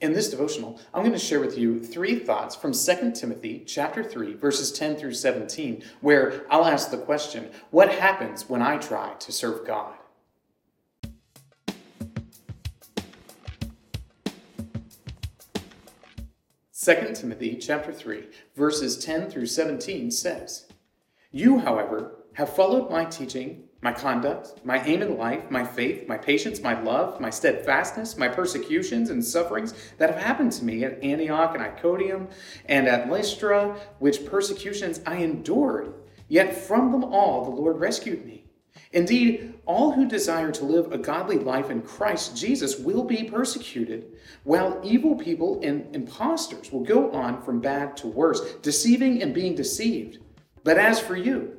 In this devotional, I'm going to share with you three thoughts from 2 Timothy chapter 3 verses 10 through 17 where I'll ask the question, what happens when I try to serve God? Second Timothy chapter 3 verses 10 through 17 says, "You, however, have followed my teaching my conduct, my aim in life, my faith, my patience, my love, my steadfastness, my persecutions and sufferings that have happened to me at Antioch and Iconium and at Lystra, which persecutions I endured. Yet from them all the Lord rescued me. Indeed, all who desire to live a godly life in Christ Jesus will be persecuted, while evil people and impostors will go on from bad to worse, deceiving and being deceived. But as for you,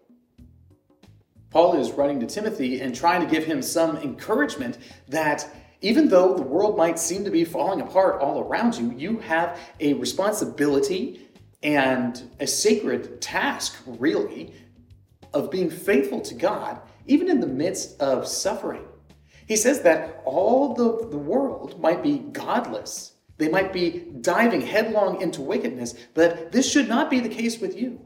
Paul is writing to Timothy and trying to give him some encouragement that even though the world might seem to be falling apart all around you, you have a responsibility and a sacred task, really, of being faithful to God, even in the midst of suffering. He says that all the, the world might be godless. They might be diving headlong into wickedness, but this should not be the case with you.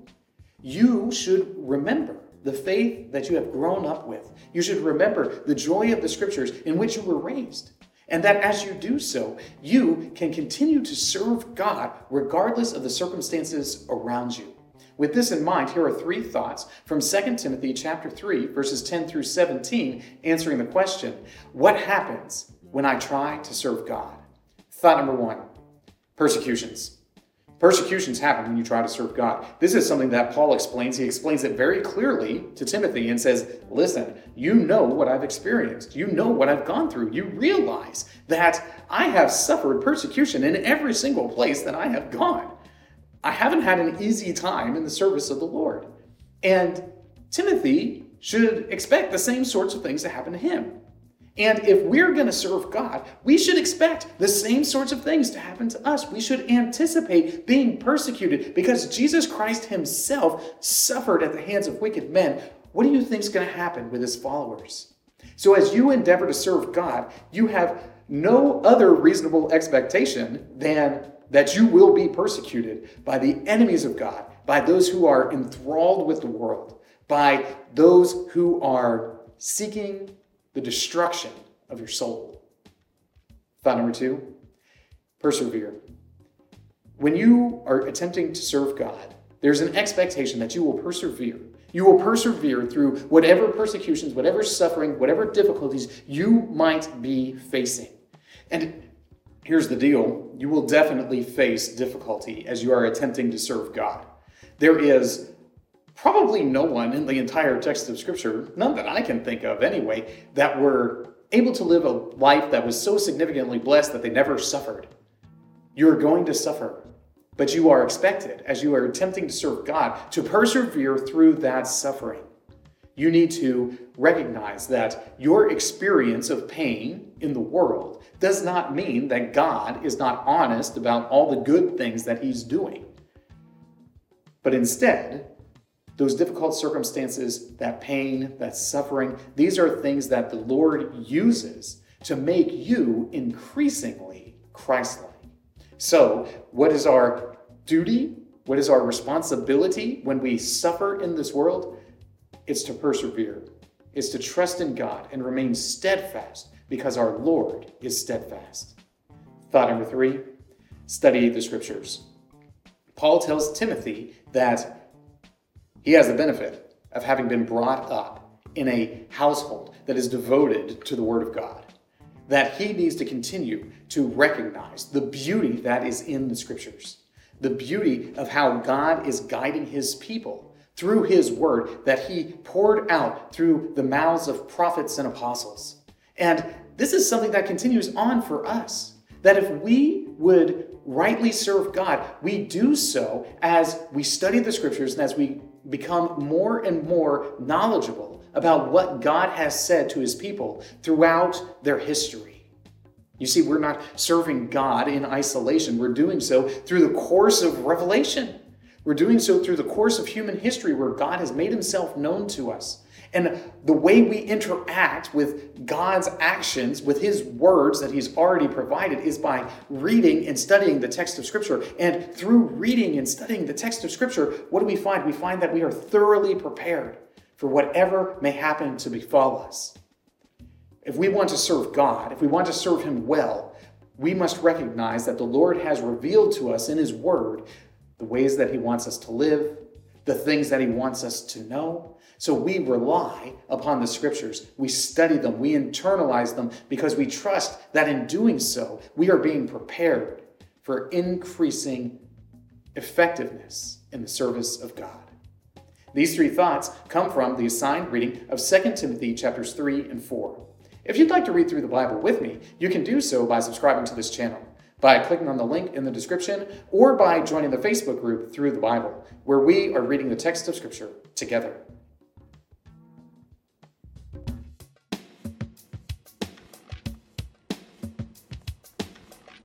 You should remember the faith that you have grown up with. You should remember the joy of the scriptures in which you were raised. And that as you do so, you can continue to serve God regardless of the circumstances around you. With this in mind, here are three thoughts from 2 Timothy chapter 3 verses 10 through 17 answering the question, what happens when I try to serve God? Thought number 1, persecutions. Persecutions happen when you try to serve God. This is something that Paul explains. He explains it very clearly to Timothy and says, Listen, you know what I've experienced. You know what I've gone through. You realize that I have suffered persecution in every single place that I have gone. I haven't had an easy time in the service of the Lord. And Timothy should expect the same sorts of things to happen to him. And if we're going to serve God, we should expect the same sorts of things to happen to us. We should anticipate being persecuted because Jesus Christ himself suffered at the hands of wicked men. What do you think is going to happen with his followers? So, as you endeavor to serve God, you have no other reasonable expectation than that you will be persecuted by the enemies of God, by those who are enthralled with the world, by those who are seeking the destruction of your soul. Thought number two persevere. When you are attempting to serve God, there's an expectation that you will persevere. You will persevere through whatever persecutions, whatever suffering, whatever difficulties you might be facing. And here's the deal you will definitely face difficulty as you are attempting to serve God. There is probably no one in the entire text of Scripture, none that I can think of anyway, that were able to live a life that was so significantly blessed that they never suffered. You're going to suffer, but you are expected, as you are attempting to serve God, to persevere through that suffering. You need to recognize that your experience of pain in the world does not mean that God is not honest about all the good things that He's doing. But instead, those difficult circumstances, that pain, that suffering, these are things that the Lord uses to make you increasingly Christ like. So, what is our duty? What is our responsibility when we suffer in this world? It's to persevere, it's to trust in God and remain steadfast because our Lord is steadfast. Thought number three study the scriptures. Paul tells Timothy that he has the benefit of having been brought up in a household that is devoted to the Word of God. That he needs to continue to recognize the beauty that is in the Scriptures, the beauty of how God is guiding his people through his Word that he poured out through the mouths of prophets and apostles. And this is something that continues on for us that if we would rightly serve God, we do so as we study the scriptures and as we become more and more knowledgeable about what God has said to his people throughout their history. You see, we're not serving God in isolation. We're doing so through the course of revelation. We're doing so through the course of human history where God has made himself known to us. And the way we interact with God's actions, with His words that He's already provided, is by reading and studying the text of Scripture. And through reading and studying the text of Scripture, what do we find? We find that we are thoroughly prepared for whatever may happen to befall us. If we want to serve God, if we want to serve Him well, we must recognize that the Lord has revealed to us in His Word the ways that He wants us to live, the things that He wants us to know, so we rely upon the scriptures. We study them. We internalize them because we trust that in doing so, we are being prepared for increasing effectiveness in the service of God. These three thoughts come from the assigned reading of 2 Timothy chapters 3 and 4. If you'd like to read through the Bible with me, you can do so by subscribing to this channel by clicking on the link in the description or by joining the Facebook group Through the Bible, where we are reading the text of Scripture together.